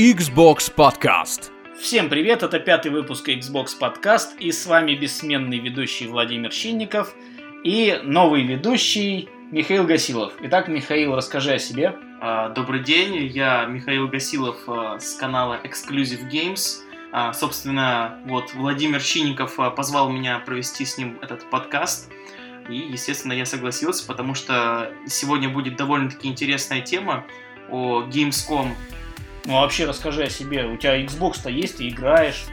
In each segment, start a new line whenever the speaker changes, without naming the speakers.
Xbox Podcast.
Всем привет, это пятый выпуск Xbox Podcast, и с вами бессменный ведущий Владимир Щинников и новый ведущий Михаил Гасилов. Итак, Михаил, расскажи о себе.
А, добрый день, я Михаил Гасилов а, с канала Exclusive Games. А, собственно, вот Владимир Щинников позвал меня провести с ним этот подкаст. И, естественно, я согласился, потому что сегодня будет довольно-таки интересная тема о Gamescom.
Ну, а вообще расскажи о себе. У тебя Xbox-то есть, ты играешь.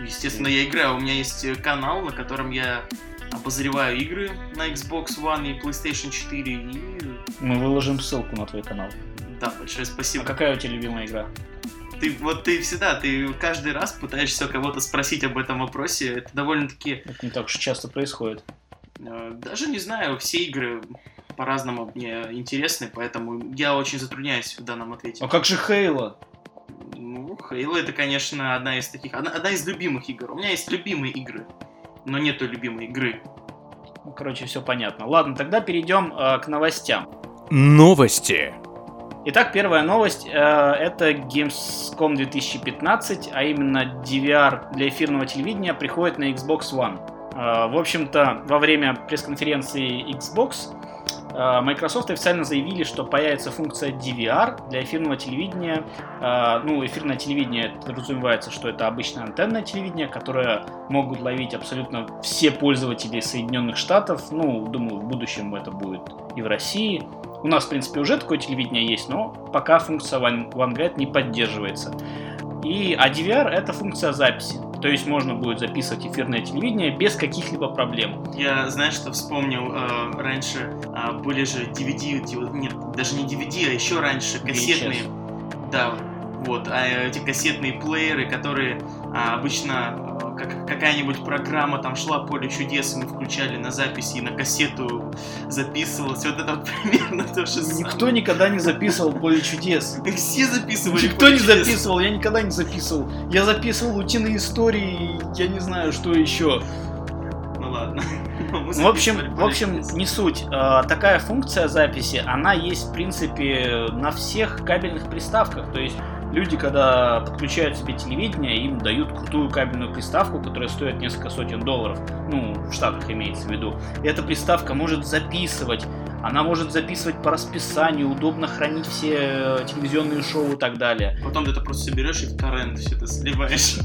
Естественно, я играю. У меня есть канал, на котором я обозреваю игры на Xbox One и PlayStation 4. И...
Мы выложим ссылку на твой канал.
Да, большое спасибо.
А какая у тебя любимая игра?
Ты, вот ты всегда, ты каждый раз пытаешься кого-то спросить об этом вопросе. Это довольно-таки...
Это не так уж часто происходит.
Э, даже не знаю, все игры по-разному мне интересны, поэтому я очень затрудняюсь в данном ответе.
А как же Хейла?
Ну, Хейла это, конечно, одна из таких, одна, одна из любимых игр. У меня есть любимые игры, но нету любимой игры.
Ну, короче, все понятно. Ладно, тогда перейдем э, к новостям.
Новости.
Итак, первая новость э, это Gamescom 2015, а именно DVR для эфирного телевидения приходит на Xbox One. Э, в общем-то, во время пресс-конференции Xbox э, Microsoft официально заявили, что появится функция DVR для эфирного телевидения. Э, ну, эфирное телевидение подразумевается, что это обычное антенное телевидение, которое могут ловить абсолютно все пользователи Соединенных Штатов. Ну, думаю, в будущем это будет и в России. У нас, в принципе, уже такое телевидение есть, но пока функция OneGuide не поддерживается. И, а DVR это функция записи. То есть можно будет записывать эфирное телевидение без каких-либо проблем.
Я, знаешь, что вспомнил, э, раньше э, были же DVD, нет, даже не DVD, а еще раньше кассетные. VHS. Да, вот, а эти кассетные плееры, которые а, обычно а, как, какая-нибудь программа там шла поле чудес, и мы включали на записи и на кассету записывалось. Вот это примерно то же самое.
Никто никогда не записывал поле чудес.
Все записывали.
Никто не чудес. записывал, я никогда не записывал. Я записывал утиные истории, я не знаю, что еще.
Ну ладно.
В общем, в общем, не суть. А, такая функция записи, она есть, в принципе, на всех кабельных приставках. То есть люди, когда подключают себе телевидение, им дают крутую кабельную приставку, которая стоит несколько сотен долларов. Ну, в Штатах имеется в виду. И эта приставка может записывать. Она может записывать по расписанию, удобно хранить все э, телевизионные шоу и так далее.
Потом ты это просто соберешь и в торрент все это сливаешь.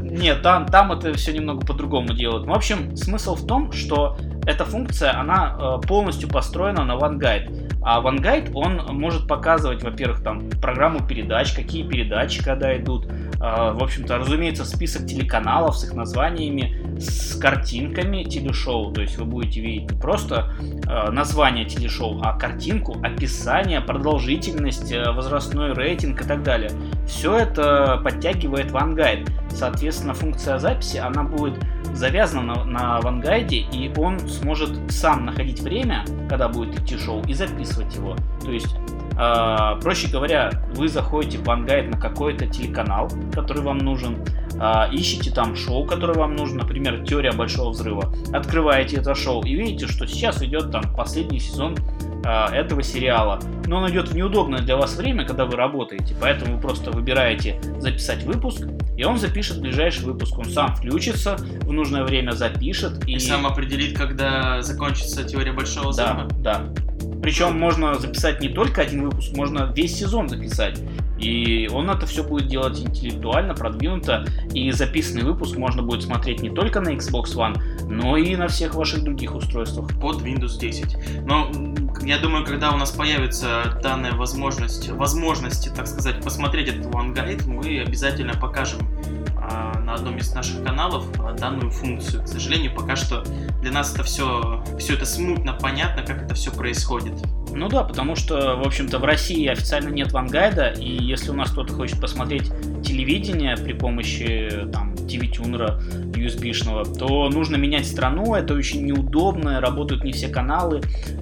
Нет, там, там это все немного по-другому делают. В общем, смысл в том, что эта функция, она э, полностью построена на OneGuide. А OneGuide, он может показывать, во-первых, там программу передач, какие передачи когда идут. А, в общем-то, разумеется, список телеканалов с их названиями, с картинками телешоу. То есть вы будете видеть не просто а, название телешоу, а картинку, описание, продолжительность, э, возрастной рейтинг и так далее. Все это подтягивает OneGuide. Соответственно, функция записи, она будет завязана на, на OneGuide, и он сможет сам находить время, когда будет идти шоу, и записывать его. То есть Uh, проще говоря, вы заходите в OneGuide на какой-то телеканал, который вам нужен, uh, ищете там шоу, которое вам нужно, например, «Теория большого взрыва», открываете это шоу и видите, что сейчас идет там последний сезон а, этого сериала. Но он идет в неудобное для вас время, когда вы работаете, поэтому вы просто выбираете записать выпуск, и он запишет ближайший выпуск. Он сам включится, в нужное время запишет.
И, и сам определит, когда закончится теория большого взрыва?
Да, да. Причем можно записать не только один выпуск, можно весь сезон записать. И он это все будет делать интеллектуально, продвинуто. И записанный выпуск можно будет смотреть не только на Xbox One, но и на всех ваших других устройствах.
Под Windows 10. Но я думаю, когда у нас появится данная возможность, возможности, так сказать, посмотреть этот OneGuide, мы обязательно покажем на одном из наших каналов а, данную функцию. К сожалению, пока что для нас это все, все это смутно понятно, как это все происходит.
Ну да, потому что, в общем-то, в России официально нет вангайда, и если у нас кто-то хочет посмотреть телевидение при помощи там TV-тюнера USB-шного, то нужно менять страну, это очень неудобно, работают не все каналы,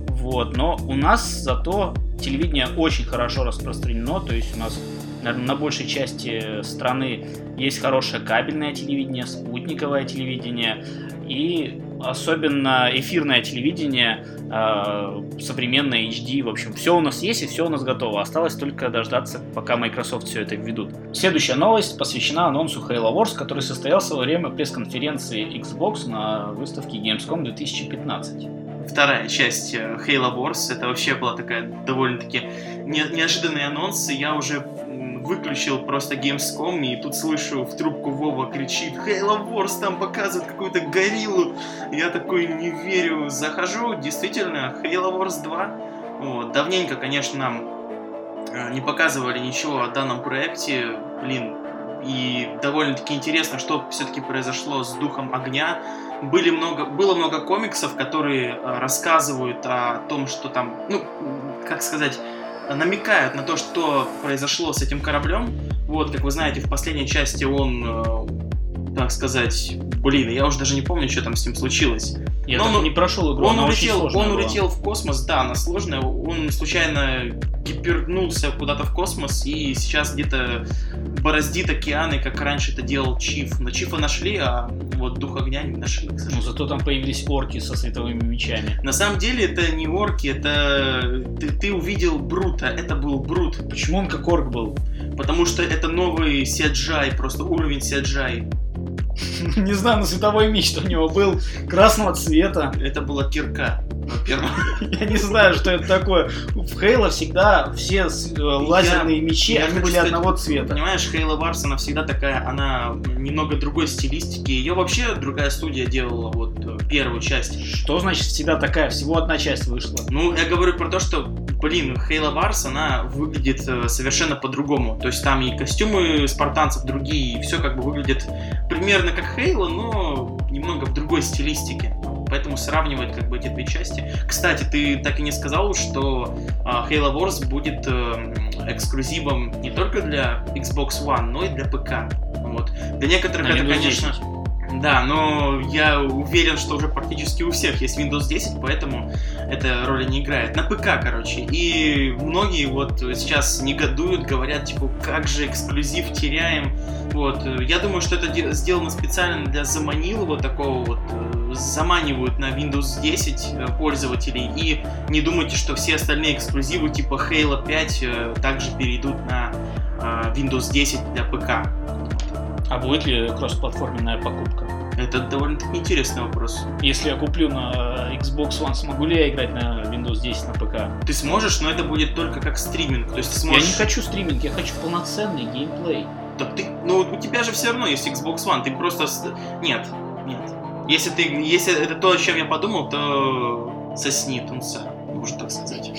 вот, но у нас зато телевидение очень хорошо распространено, то есть у нас наверное, на большей части страны есть хорошее кабельное телевидение, спутниковое телевидение, и особенно эфирное телевидение, э, современное HD, в общем, все у нас есть и все у нас готово. Осталось только дождаться, пока Microsoft все это введут. Следующая новость посвящена анонсу Halo Wars, который состоялся во время пресс-конференции Xbox на выставке Gamescom 2015
вторая часть э, Halo Wars. Это вообще была такая довольно-таки не, неожиданный анонс. Я уже выключил просто Gamescom, и тут слышу в трубку Вова кричит Halo Wars, там показывают какую-то гориллу. Я такой не верю, захожу, действительно, Halo Wars 2. Вот. Давненько, конечно, нам э, не показывали ничего о данном проекте. Блин, и довольно-таки интересно, что все-таки произошло с Духом Огня. Были много, было много комиксов, которые э, рассказывают о том, что там, ну, как сказать, намекают на то, что произошло с этим кораблем. Вот, как вы знаете, в последней части он, э, так сказать, блин, я уже даже не помню, что там с ним случилось.
Я Но он, не прошел игру,
он улетел, он была. улетел в космос, да, она сложная. Он случайно гипернулся куда-то в космос и сейчас где-то бороздит океаны, как раньше это делал Чиф. Но Чифа нашли, а вот Дух Огня не нашли, к
Ну, зато там появились орки со световыми мечами.
На самом деле это не орки, это... Ты, ты увидел Брута, это был Брут.
Почему он как орк был?
Потому что это новый Седжай, просто уровень Седжай.
Не знаю, но световой меч у него был красного цвета.
Это была кирка.
Я не знаю, что это такое. В Хейла всегда все э, лазерные мечи, они были одного цвета.
Понимаешь, Хейла Варс, она всегда такая, она немного другой стилистики. Ее вообще другая студия делала вот э, первую часть.
Что значит всегда такая? Всего одна часть вышла.
Ну, я говорю про то, что, блин, Хейла Варс, она выглядит э, совершенно по-другому. То есть там и костюмы спартанцев другие, и все как бы выглядит примерно как Хейла, но немного в другой стилистике поэтому сравнивать как бы эти две части. Кстати, ты так и не сказал, что uh, Halo Wars будет uh, эксклюзивом не только для Xbox One, но и для ПК. Вот. Для некоторых
На
это,
Windows
конечно...
10.
Да, но я уверен, что уже практически у всех есть Windows 10, поэтому эта роли не играет. На ПК, короче. И многие вот сейчас негодуют, говорят, типа, как же эксклюзив теряем. Вот. Я думаю, что это сделано специально для заманилова такого вот э, заманивают на Windows 10 э, пользователей и не думайте, что все остальные эксклюзивы типа Halo 5 э, также перейдут на Windows 10 для ПК.
А будет ли кроссплатформенная покупка?
Это довольно-таки интересный вопрос.
Если я куплю на Xbox One, смогу ли я играть на Windows 10 на ПК?
Ты сможешь, но это будет только как стриминг. То есть ты сможешь...
Я не хочу стриминг, я хочу полноценный геймплей.
Так ты, ну у тебя же все равно есть Xbox One, ты просто... Нет, нет. Если, ты, если это то, о чем я подумал, то сосни тунца, можно так сказать.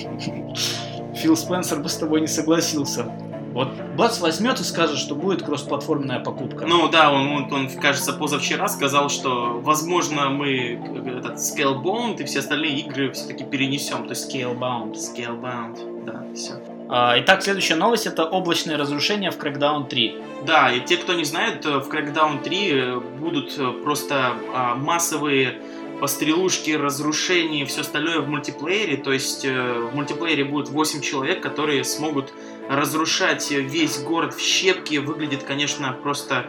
Фил Спенсер бы с тобой не согласился. Вот Бац возьмет и скажет, что будет кроссплатформенная покупка.
Ну да, он, он, он, кажется, позавчера сказал, что возможно мы этот Scalebound и все остальные игры все-таки перенесем. То есть
Scalebound.
Scalebound, да, все.
А, итак, следующая новость это облачное разрушение в Crackdown 3.
Да, и те, кто не знает, э, в Crackdown 3 э, будут э, просто а, массовые пострелушки, разрушения и все остальное в мультиплеере. То есть в мультиплеере будет 8 человек, которые смогут разрушать весь город в щепки. Выглядит, конечно, просто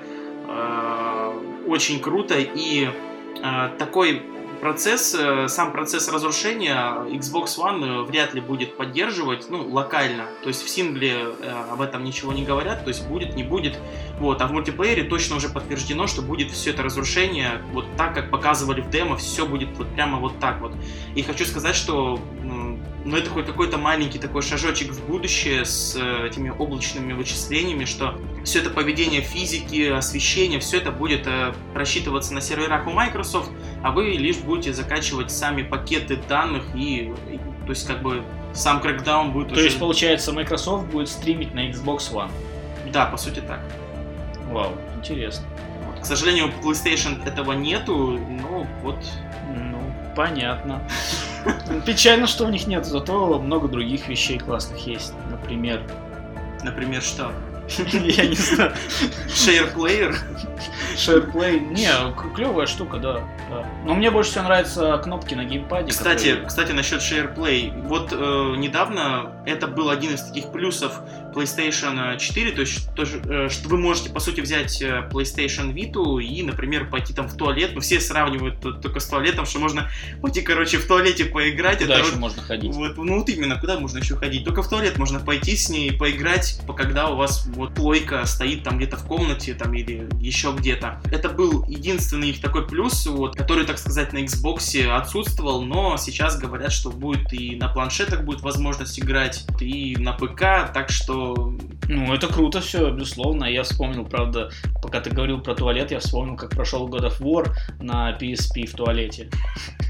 э, очень круто. И э, такой процесс, э, сам процесс разрушения Xbox One э, вряд ли будет поддерживать, ну, локально. То есть в сингле э, об этом ничего не говорят, то есть будет, не будет. Вот, а в мультиплеере точно уже подтверждено, что будет все это разрушение вот так, как показывали в демо, все будет вот прямо вот так вот. И хочу сказать, что ну, это хоть какой-то маленький такой шажочек в будущее с этими облачными вычислениями, что все это поведение физики, освещение, все это будет просчитываться на серверах у Microsoft, а вы лишь будете закачивать сами пакеты данных и, и то есть как бы сам крэкдаун будет
то
уже...
То есть получается Microsoft будет стримить на Xbox One?
Да, по сути так.
Вау, интересно.
Вот. К сожалению, PlayStation этого нету, но вот...
Понятно. Печально, что у них нет, зато много других вещей классных есть. Например...
Например, что?
Я не знаю.
SharePlayer.
SharePlay. Не, клевая штука, да, да. Но мне больше всего нравятся кнопки на геймпаде.
Кстати,
которые-
кстати, насчет SharePlay. Вот э, недавно это был один из таких плюсов PlayStation 4, то есть то, э, что вы можете, по сути, взять э, PlayStation Vita и, например, пойти там в туалет. Ну, все сравнивают только с туалетом, что можно пойти, короче, в туалете поиграть.
Куда
Это
еще
вот-
можно ходить?
Вот, ну вот именно, куда можно еще ходить? Только в туалет можно пойти с ней, поиграть, по- когда у вас вот плойка стоит там где-то в комнате там или еще где-то. Это был единственный их такой плюс, вот, который, так сказать, на Xbox отсутствовал, но сейчас говорят, что будет и на планшетах будет возможность играть, и на ПК, так что
Ну, это круто все, безусловно. Я вспомнил, правда, пока ты говорил про туалет, я вспомнил, как прошел God of War на PSP в туалете.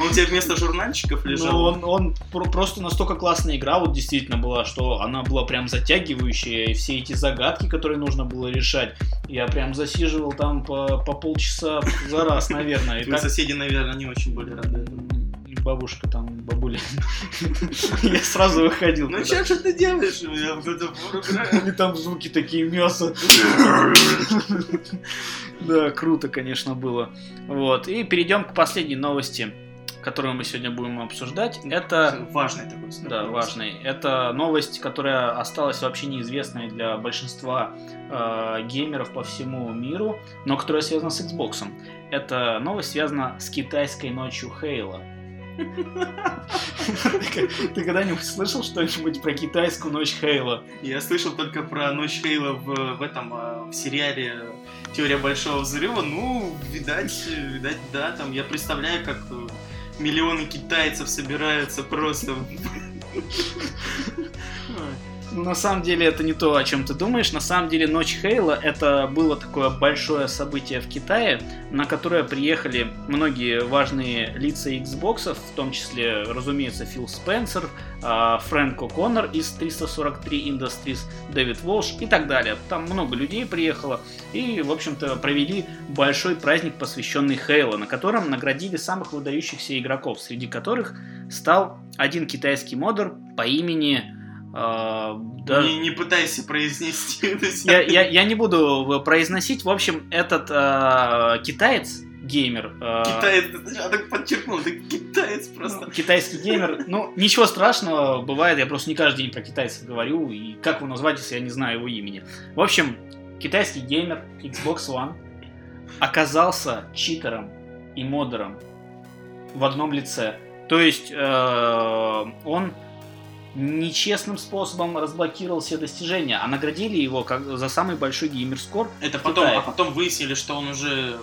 он тебя вместо журнальчиков
Ну,
лежал.
он, он про- просто настолько классная игра вот действительно была, что она была прям затягивающая, и все эти загадки, которые нужно было решать, я прям засиживал там по, по полчаса за раз, наверное.
Твои соседи, наверное, не очень были рады этому.
Бабушка там, бабуля. Я сразу выходил.
Ну что же ты делаешь? Я в God of War играю.
И там звуки такие мясо. Да, круто, конечно, было. Вот. И перейдем к последней новости, которую мы сегодня будем обсуждать. Это
Важный такой.
да, важный. Это новость, которая осталась вообще неизвестной для большинства э, геймеров по всему миру, но которая связана с Xbox. Эта новость связана с китайской ночью Хейла. Ты когда-нибудь слышал что-нибудь про китайскую ночь Хейла?
Я слышал только про Ночь Хейла в, в этом а, в сериале Теория большого взрыва. Ну, видать, видать, да, там я представляю, как э, миллионы китайцев собираются просто.
На самом деле, это не то, о чем ты думаешь. На самом деле, Ночь Хейла — это было такое большое событие в Китае, на которое приехали многие важные лица Xbox, в том числе, разумеется, Фил Спенсер, а, Фрэнк О'Коннор из 343 Industries, Дэвид Волш и так далее. Там много людей приехало и, в общем-то, провели большой праздник, посвященный Хейла, на котором наградили самых выдающихся игроков, среди которых стал один китайский модер по имени... а, да,
Не, не пытайся произнести это.
я, я, я не буду произносить. В общем, этот а, китаец, геймер, а,
Китаец, я так подчеркнул, это китаец просто.
ну, китайский геймер, ну, ничего страшного, бывает, я просто не каждый день про китайцев говорю, и как его назвать, если я не знаю его имени. В общем, китайский геймер Xbox One оказался читером и модером в одном лице. То есть э, он нечестным способом разблокировал все достижения, а наградили его как за самый большой геймерскор.
Это потом,
Китае.
а потом выяснили, что он уже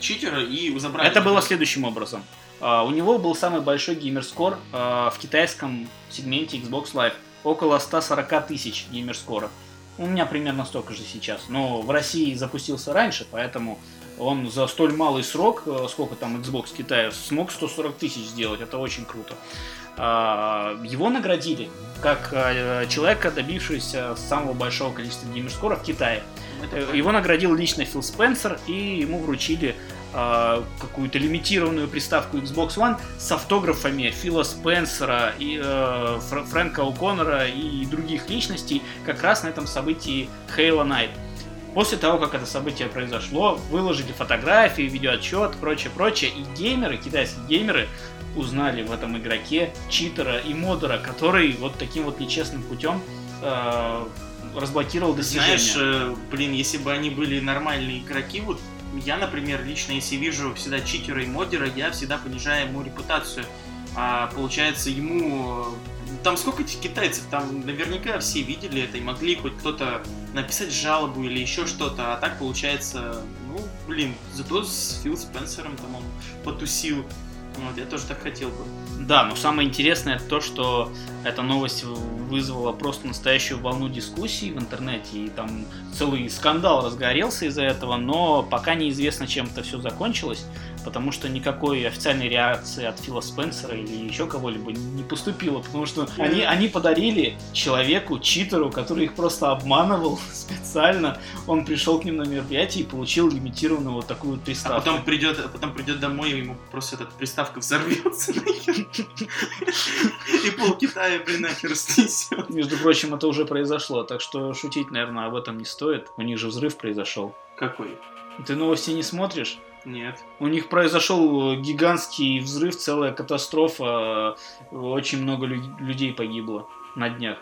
читер и забрали.
Это было следующим образом. А, У него был самый большой геймерскор а, в китайском сегменте Xbox Live. Около 140 тысяч геймерскора. У меня примерно столько же сейчас. Но в России запустился раньше, поэтому он за столь малый срок, э, сколько там Xbox Китая, смог 140 тысяч сделать. Это очень круто. А, Его наградили как э, человека, добившегося самого большого количества геймерскора в Китае. Э, Его наградил лично Фил Спенсер, и ему вручили а, какую-то лимитированную приставку Xbox One с автографами Фила Спенсера и э, Фр- Фрэнка О'Коннора и других личностей как раз на этом событии Halo Night. После того, как это событие произошло, выложили фотографии, видеоотчет, прочее, прочее, и геймеры, китайские геймеры, узнали в этом игроке читера и модера, который вот таким вот нечестным путем э, разблокировал достижения.
Знаешь, э, блин, если бы они были нормальные игроки, вот я, например, лично, если вижу всегда читера и модера, я всегда понижаю ему репутацию. А получается, ему... э, Там сколько этих китайцев? Там наверняка все видели это и могли хоть кто-то написать жалобу или еще что-то. А так получается, ну, блин, зато с Фил Спенсером там он потусил. Вот, я тоже так хотел бы.
Да, но самое интересное то, что эта новость вызвала просто настоящую волну дискуссий в интернете, и там целый скандал разгорелся из-за этого, но пока неизвестно, чем это все закончилось. Потому что никакой официальной реакции от Фила Спенсера или еще кого-либо не поступило, потому что они, они подарили человеку, читеру, который их просто обманывал специально. Он пришел к ним на мероприятие и получил лимитированную вот такую вот
А
приставку.
потом придет, а потом придет домой, и ему просто эта приставка взорвется нахер. И пол Китая, блин, нахер снесет.
Между прочим, это уже произошло, так что шутить, наверное, об этом не стоит. У них же взрыв произошел.
Какой?
Ты новости не смотришь?
Нет.
У них произошел гигантский взрыв, целая катастрофа. Очень много лю- людей погибло на днях.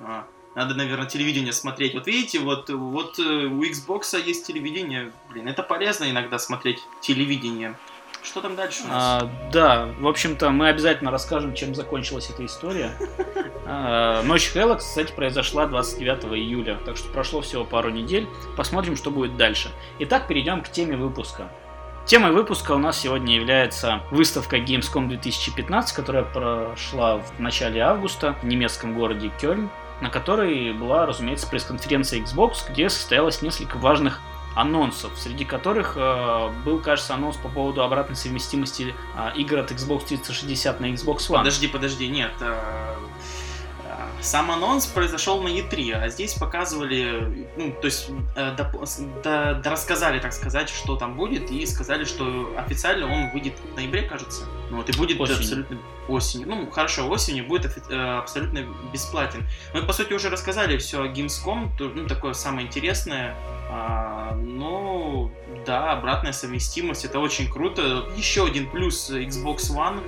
А, надо, наверное, телевидение смотреть. Вот видите, вот, вот э, у Xbox есть телевидение. Блин, это полезно иногда смотреть телевидение. Что там дальше у нас?
А, да, в общем-то, мы обязательно расскажем, чем закончилась эта история. А, Ночь Хэлла, кстати, произошла 29 июля, так что прошло всего пару недель. Посмотрим, что будет дальше. Итак, перейдем к теме выпуска. Темой выпуска у нас сегодня является выставка Gamescom 2015, которая прошла в начале августа в немецком городе Кёльн, на которой была, разумеется, пресс-конференция Xbox, где состоялось несколько важных анонсов, среди которых э, был, кажется, анонс по поводу обратной совместимости э, игр от Xbox 360 на Xbox One.
Подожди, подожди, нет. э, Сам анонс произошел на E3, а здесь показывали, ну, то есть, э, с- до- рассказали, так сказать, что там будет, и сказали, что официально он выйдет в ноябре, кажется. Ну, вот, и будет
Осенью.
абсолютно осенью. Ну, хорошо, осенью будет офи- э, абсолютно бесплатен. Мы, по сути, уже рассказали все о Gamescom, ну, такое самое интересное. А, ну, да, обратная совместимость, это очень круто. Еще один плюс Xbox One,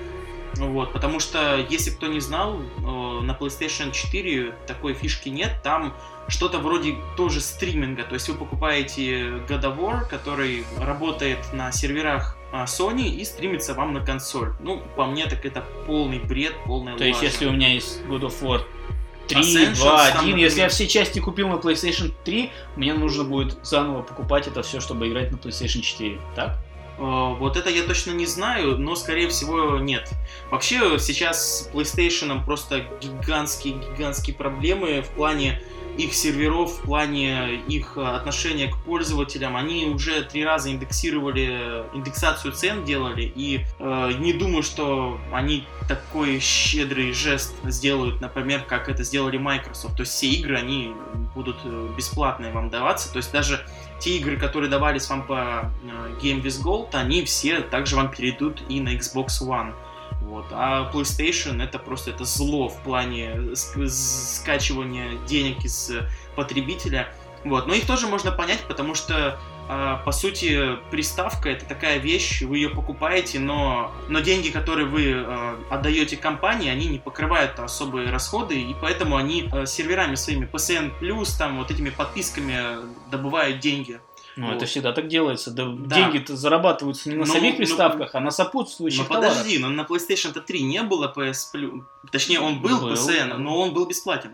вот, потому что, если кто не знал, э, на PlayStation 4 такой фишки нет, там что-то вроде тоже стриминга, то есть вы покупаете God of War, который работает на серверах а, Sony и стримится вам на консоль. Ну, по мне, так это полный бред, полная
То есть,
лажа.
если у меня есть God of War 3,
Ascensions
2,
там,
1, если я
например.
все части купил на PlayStation 3, мне нужно будет заново покупать это все, чтобы играть на PlayStation 4, так?
Э, Вот это я точно не знаю, но скорее всего нет. Вообще сейчас с PlayStation просто гигантские-гигантские проблемы в плане их серверов, в плане их э, отношения к пользователям. Они уже три раза индексировали, индексацию цен делали, и э, не думаю, что они такой щедрый жест сделают, например, как это сделали Microsoft. То есть все игры, они будут э, бесплатные вам даваться. То есть даже те игры, которые давались вам по э, Game with Gold, они все также вам перейдут и на Xbox One. Вот. А PlayStation это просто это зло в плане ск- скачивания денег из э, потребителя. Вот. Но их тоже можно понять, потому что э, по сути приставка это такая вещь, вы ее покупаете, но, но деньги, которые вы э, отдаете компании, они не покрывают особые расходы, и поэтому они э, серверами своими PSN Plus, там вот этими подписками добывают деньги.
Ну,
Вот.
это всегда так делается. Да,
Да.
Деньги-то зарабатываются не на
Ну,
самих
ну,
приставках, а на сопутствующих
Ну
товарах.
подожди, но на PlayStation 3 не было PS Plus. Точнее, он был,
Был.
PSN, но он был бесплатен.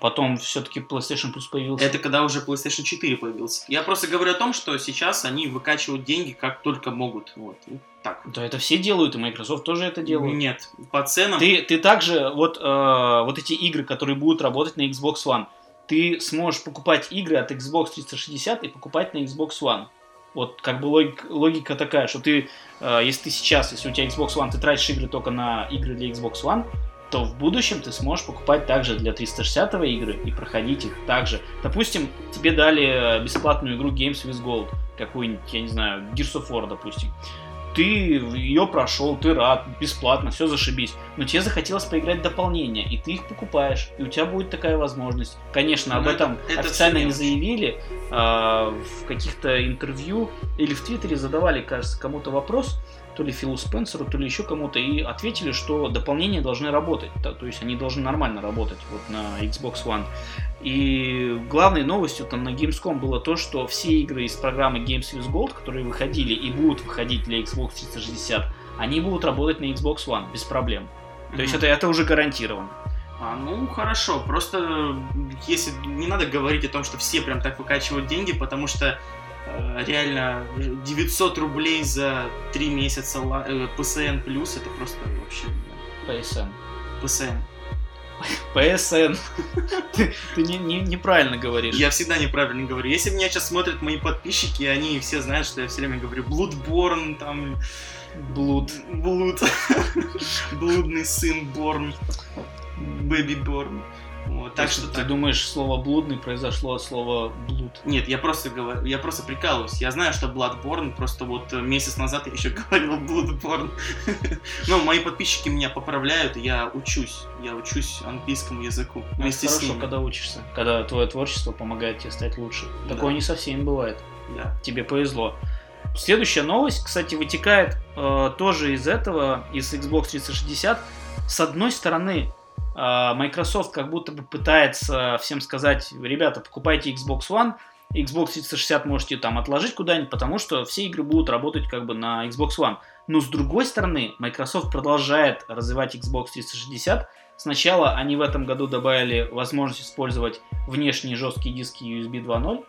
Потом все-таки PlayStation Plus появился.
Это когда уже PlayStation 4 появился. Я просто говорю о том, что сейчас они выкачивают деньги как только могут. Вот, вот так.
Да это все делают, и Microsoft тоже это делают.
Нет, по ценам...
Ты, ты также, вот, э, вот эти игры, которые будут работать на Xbox One, ты сможешь покупать игры от Xbox 360 и покупать на Xbox One. Вот как бы логика, логика такая, что ты, э, если ты сейчас, если у тебя Xbox One, ты тратишь игры только на игры для Xbox One, то в будущем ты сможешь покупать также для 360 игры и проходить их также. Допустим, тебе дали бесплатную игру Games with Gold, какую-нибудь, я не знаю, Gears of War, допустим. Ты ее прошел, ты рад, бесплатно, все зашибись. Но тебе захотелось поиграть в дополнение, и ты их покупаешь, и у тебя будет такая возможность. Конечно, об
Ну,
этом
это
официально не заявили, а, в каких-то интервью или в Твиттере задавали, кажется, кому-то вопрос, то ли Филу Спенсеру, то ли еще кому-то, и ответили, что дополнения должны работать, то, то есть они должны нормально работать вот на Xbox One. И главной новостью там на Gamescom было то, что все игры из программы Games with Gold, которые выходили и будут выходить для Xbox 360, они будут работать на Xbox One без проблем. То есть
Мгм.
это, это уже гарантировано.
А, ну, хорошо. Просто если не надо говорить о том, что все прям так выкачивают деньги, потому что реально 900 рублей за 3 месяца э, PSN плюс это просто вообще
PSN.
PSN.
PSN. ты ты не, не, неправильно говоришь.
Я всегда неправильно говорю. Если меня сейчас смотрят мои подписчики, они все знают, что я все время говорю Bloodborne, там...
Блуд.
Блуд. Блудный сын Борн. Бэби Борн. Вот, так что
ты
так.
думаешь, слово блудный произошло от слова блуд?
Нет, я просто говорю, я просто прикалываюсь. Я знаю, что Bloodborne, просто вот э, месяц назад я еще говорил Bloodborne. Но мои подписчики меня поправляют, и я учусь. Я учусь английскому языку
Ну,
вместе с
хорошо,
ними.
когда учишься, когда твое творчество помогает тебе стать лучше.
Да.
Такое не со всеми бывает.
Да.
Тебе повезло. Следующая новость, кстати, вытекает э, тоже из этого, из Xbox 360. С одной стороны, Microsoft как будто бы пытается всем сказать, ребята, покупайте Xbox One, Xbox 360 можете там отложить куда-нибудь, потому что все игры будут работать как бы на Xbox One. Но с другой стороны, Microsoft продолжает развивать Xbox 360. Сначала они в этом году добавили возможность использовать внешние жесткие диски USB 2.0.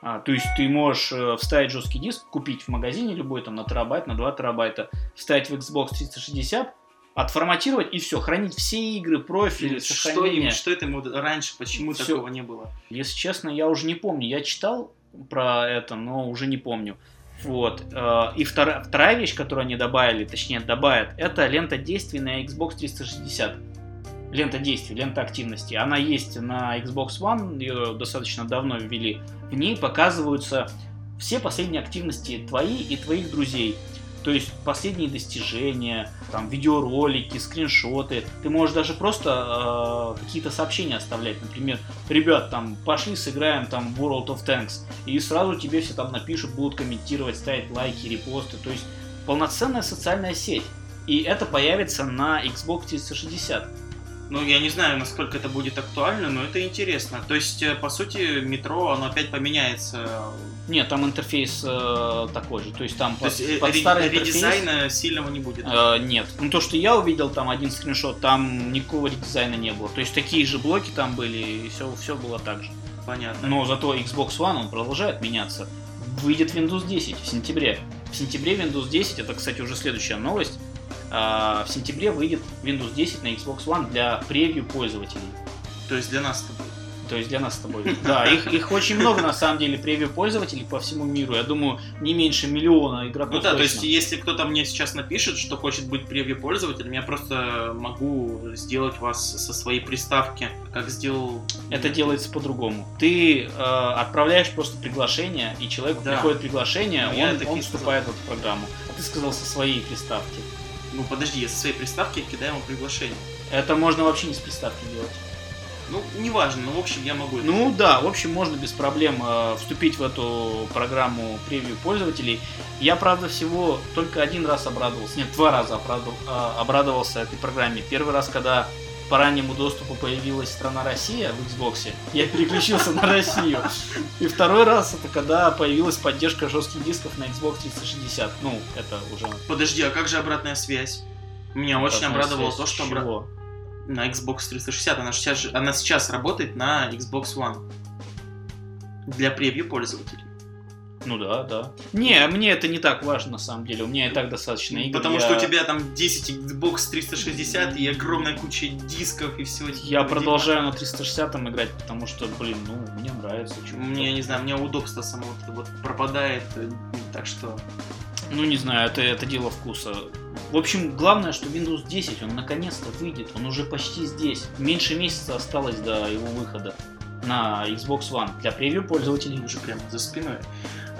А, то есть ты можешь э, вставить жесткий диск, купить в магазине любой там на терабайт, на 2 терабайта, вставить в Xbox 360, отформатировать и все, хранить все игры, профили,
Что, им, что это ему раньше, почему
Всё.
такого не было?
Если честно, я уже не помню. Я читал про это, но уже не помню. Вот. э, И вторая, вторая вещь, которую они добавили, точнее добавят, это лента действий на Xbox 360. Лента действий, лента активности. Она есть на Xbox One, ее достаточно давно ввели. В ней показываются все последние активности твои и твоих друзей. То есть последние достижения, там видеоролики, скриншоты. Ты можешь даже просто э, какие-то сообщения оставлять. Например, ребят, там пошли сыграем там World of Tanks. И сразу тебе все там напишут, будут комментировать, ставить лайки, репосты. То есть полноценная социальная сеть. И это появится на Xbox 360.
Ну, я не знаю, насколько это будет актуально, но это интересно. То есть, э, по сути, метро, оно опять поменяется.
Нет, там интерфейс э, такой же. То есть там
То
под,
есть, э,
под
ре-
старый интерфейс...
редизайна сильного не будет.
Э, нет. Ну, то, что я увидел, там один скриншот, там никакого редизайна не было. То есть такие же блоки там были, и все, все было так же.
Понятно.
Но зато Xbox One, он продолжает меняться. Выйдет Windows 10 в сентябре. В сентябре Windows 10, это, кстати, уже следующая новость. А, в сентябре выйдет Windows 10 на Xbox One для превью пользователей.
То есть для нас с тобой.
То есть для нас с тобой. Да, их, их очень много на самом деле превью пользователей по всему миру. Я думаю, не меньше миллиона игроков.
Ну да, то есть
точно.
если кто-то мне сейчас напишет, что хочет быть превью пользователем, я просто могу сделать вас со своей приставки, как сделал...
Это делается по-другому. Ты э, отправляешь просто приглашение, и человеку
Да.
приходит приглашение,
я
он, он вступает в эту программу. А ты сказал со своей приставки.
Ну подожди, я со своей приставки кидаю ему приглашение.
Это можно вообще не с приставки делать.
Ну, неважно, но в общем я могу это
Ну да, в общем, можно без проблем э, вступить в эту программу превью пользователей. Я, правда, всего только один раз обрадовался, нет, два раза обрадов- э, обрадовался этой программе. Первый раз, когда по раннему доступу появилась страна Россия в Xbox, я переключился на Россию. И второй раз, это когда появилась поддержка жестких дисков на Xbox 360. Ну, это уже...
Подожди, а как же обратная связь? Меня очень
обратная
обрадовало
связь.
то, что обра- на Xbox 360, она сейчас, она сейчас работает на Xbox One. Для превью пользователей.
Ну да, да. Не, мне это не так важно на самом деле. У меня и так достаточно игр.
Потому
я-
что у тебя там 10 Xbox 360 и огромная куча дисков и всего.
Я продолжаю на 360 играть, потому что, блин, ну, мне нравится.
Мне, я не знаю, у меня удобство само вот, пропадает, э, так что...
Ну, не знаю, это, это дело вкуса. В общем, главное, что Windows 10, он наконец-то выйдет, он уже почти здесь. Меньше месяца осталось до его выхода на Xbox One для превью пользователей.
уже прямо за спиной.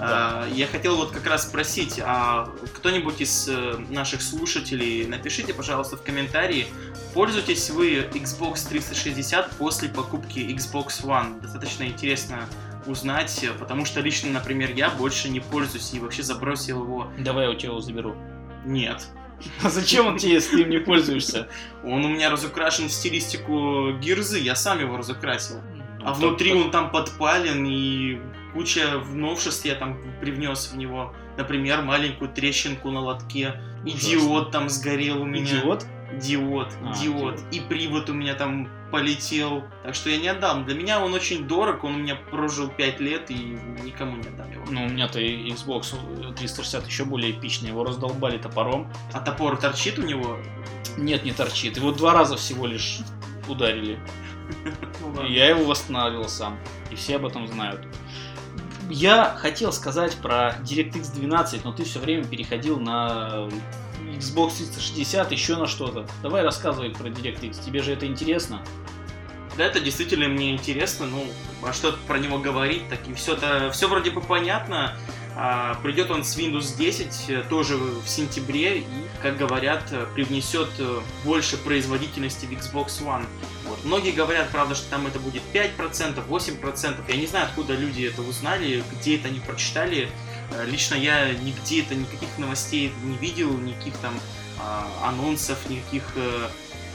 А, я хотел вот как раз спросить, а кто-нибудь из э, наших слушателей, напишите, пожалуйста, в комментарии, пользуетесь вы Xbox 360 после покупки Xbox One? Достаточно интересно узнать, э, потому что лично, например, я больше не пользуюсь и вообще забросил его.
Давай я у тебя его заберу.
Нет.
А зачем он тебе, если ты им не пользуешься?
Он у меня разукрашен в стилистику гирзы, я сам его разукрасил. А
Ну,
внутри
то-
он там подпален, и куча новшеств я там привнес в него. Например, маленькую трещинку на лотке. И диод там сгорел у меня.
Идиот?
Диод,
А,
диод.
диод.
И привод у меня там полетел. Так что я не отдам. Для меня он очень дорог, он у меня прожил 5 лет, и никому не отдам его.
Ну, у меня-то Xbox 360 еще более эпичный. Его раздолбали топором.
А топор торчит у него?
Нет, не торчит. Его два раза всего лишь ударили.
Ну
я его восстанавливал сам. И все об этом знают. Я хотел сказать про DirectX 12, но ты все время переходил на Xbox 360, еще на что-то. Давай рассказывай про DirectX, тебе же это интересно.
Да, это действительно мне интересно, ну, а что про него говорить, так и все это, все вроде бы понятно. А, придет он с Windows 10 э, тоже в сентябре и, как говорят, э, привнесет э, больше производительности в Xbox One. Вот. Многие говорят, правда, что там это будет 5%, 8%. Я не знаю, откуда люди это узнали, где это они прочитали. Лично я нигде это, никаких новостей не видел, никаких там а, анонсов, никаких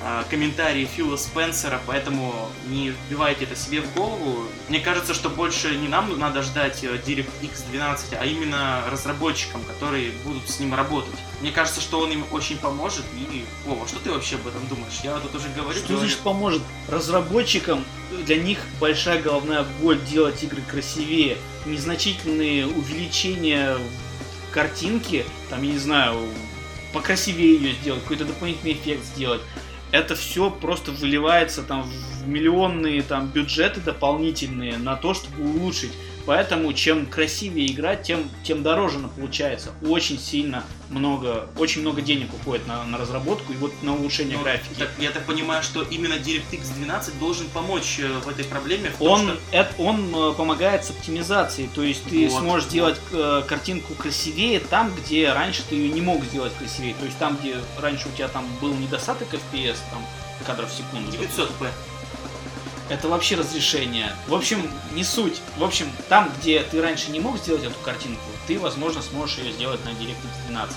э, комментариев Фила Спенсера, поэтому не вбивайте это себе в голову. Мне кажется, что больше не нам надо ждать э, DirectX 12, а именно разработчикам, которые будут с ним работать. Мне кажется, что он им очень поможет. И, Вова, что ты вообще об этом думаешь? Я тут уже говорю.
Что
говорю.
значит поможет? Разработчикам для них большая головная боль делать игры красивее. Незначительные увеличения картинки, там, я не знаю, покрасивее ее сделать, какой-то дополнительный эффект сделать. Это все просто выливается там в миллионные там бюджеты дополнительные на то, чтобы улучшить. Поэтому чем красивее играть, тем, тем дороже она получается. Очень сильно много, очень много денег уходит на, на разработку и вот на улучшение
Ну,
графики.
так, я так понимаю, что именно DirectX 12 должен помочь э, в этой проблеме. В том,
Он,
что-
это, он э, помогает с оптимизацией, то есть ты
Вот.
сможешь сделать э, картинку красивее там, где раньше ты ее не мог сделать красивее. То есть там, где раньше у тебя там был недостаток FPS, там кадров в секунду.
900p.
Это вообще разрешение. В общем, не суть. В общем, там, где ты раньше не мог сделать эту картинку, ты, возможно, сможешь ее сделать на DirectX 12.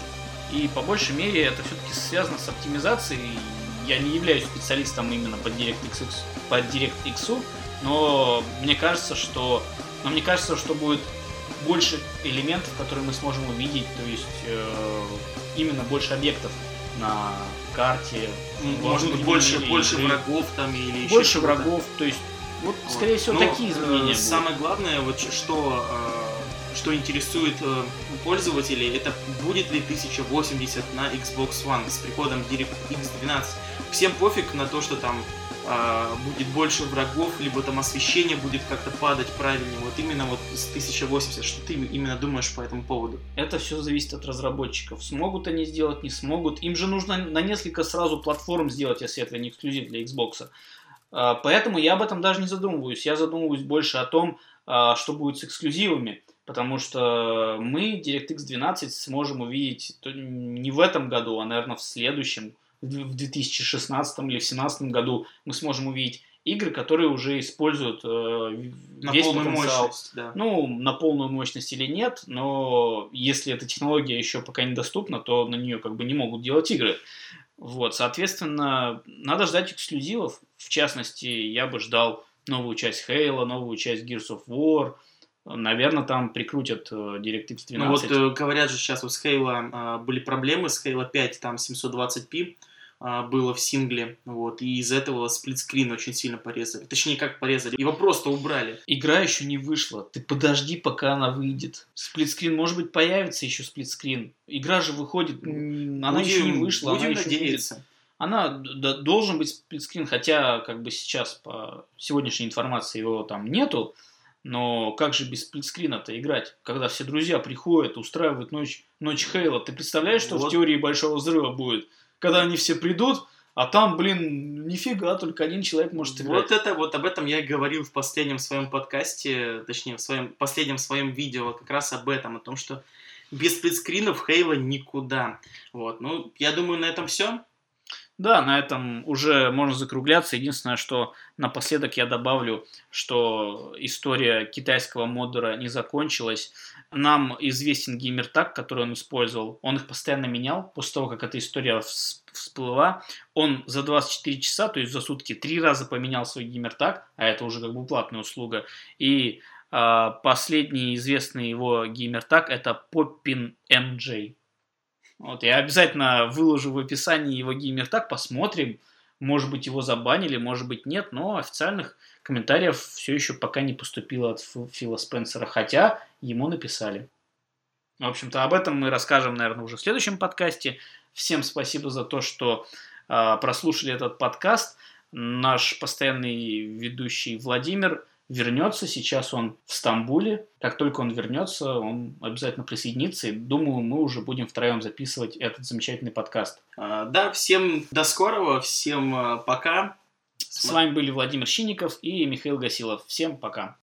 И по большей мере это все-таки связано с оптимизацией. Я не являюсь специалистом именно по DirectX, по DirectX, но мне кажется, что, но мне кажется, что будет больше элементов, которые мы сможем увидеть, то есть э, именно больше объектов на карте.
Может быть, больше, больше врагов там или еще
больше врагов, то есть вот,
Вот.
скорее всего,
Но,
такие
э,
изменения. будут.
Самое главное, вот что, э, что интересует э, пользователей, это будет ли 1080 на Xbox One с приходом DirectX 12. Всем пофиг на то, что там э, будет больше врагов, либо там освещение будет как-то падать правильнее. Вот именно вот с 1080. Что ты именно думаешь по этому поводу?
Это все зависит от разработчиков. Смогут они сделать, не смогут. Им же нужно на несколько сразу платформ сделать, если это не эксклюзив для Xbox. А, Поэтому я об этом даже не задумываюсь. Я задумываюсь больше о том, а, что будет с эксклюзивами. Потому что мы DirectX 12 сможем увидеть не в этом году, а, наверное, в следующем, в 2016 или в 2017 году мы сможем увидеть игры, которые уже используют э,
На
весь
полную
потенциал.
мощность, да.
Ну, на полную мощность или нет, но если эта технология еще пока недоступна, то на нее как бы не могут делать игры. Вот, соответственно, надо ждать эксклюзивов. В частности, я бы ждал новую часть Halo, новую часть Gears of War. Наверное, там прикрутят э, DirectX 12.
Ну вот э, говорят же сейчас вот с Halo а, были проблемы, с Halo 5 там 720p а, было в сингле, вот, и из этого сплитскрин очень сильно порезали. Точнее, как порезали, его просто убрали.
Игра еще не вышла. Ты подожди, пока она выйдет. Сплитскрин, может быть, появится еще сплитскрин. Игра же выходит, она еще не вышла,
будем
она еще
надеяться.
Она д- должен быть сплитскрин, хотя как бы сейчас по сегодняшней информации его там нету, но как же без сплитскрина-то играть, когда все друзья приходят, устраивают ночь, ночь Хейла. Ты представляешь, что
Вот.
в теории Большого Взрыва будет? Когда они все придут, а там, блин, нифига, только один человек может играть.
Вот это вот об этом я и говорил в последнем своем подкасте, точнее в своем последнем своем видео как раз об этом, о том, что без сплитскринов Хейла никуда. Вот, ну я думаю на этом все.
Да, на этом уже можно закругляться. Единственное, что напоследок я добавлю, что история китайского модера не закончилась. Нам известен геймертаг, который он использовал. Он их постоянно менял после того, как эта история вс- всплыла. Он за 24 часа, то есть за сутки, три раза поменял свой геймертаг, а это уже как бы платная услуга. И а, последний известный его геймертаг это Poppin MJ. Вот, я обязательно выложу в описании его геймертаг, посмотрим. Может быть, его забанили, может быть, нет, но официальных комментариев все еще пока не поступило от Фила Спенсера, хотя ему написали. В общем-то, об этом мы расскажем, наверное, уже в следующем подкасте. Всем спасибо за то, что а, прослушали этот подкаст. наш постоянный ведущий Владимир вернется. Сейчас он в Стамбуле. Как только он вернется, он обязательно присоединится. И думаю, мы уже будем втроем записывать этот замечательный подкаст.
А, да, всем до скорого, всем а, пока.
С вами были Владимир Щинников и Михаил Гасилов. Всем пока.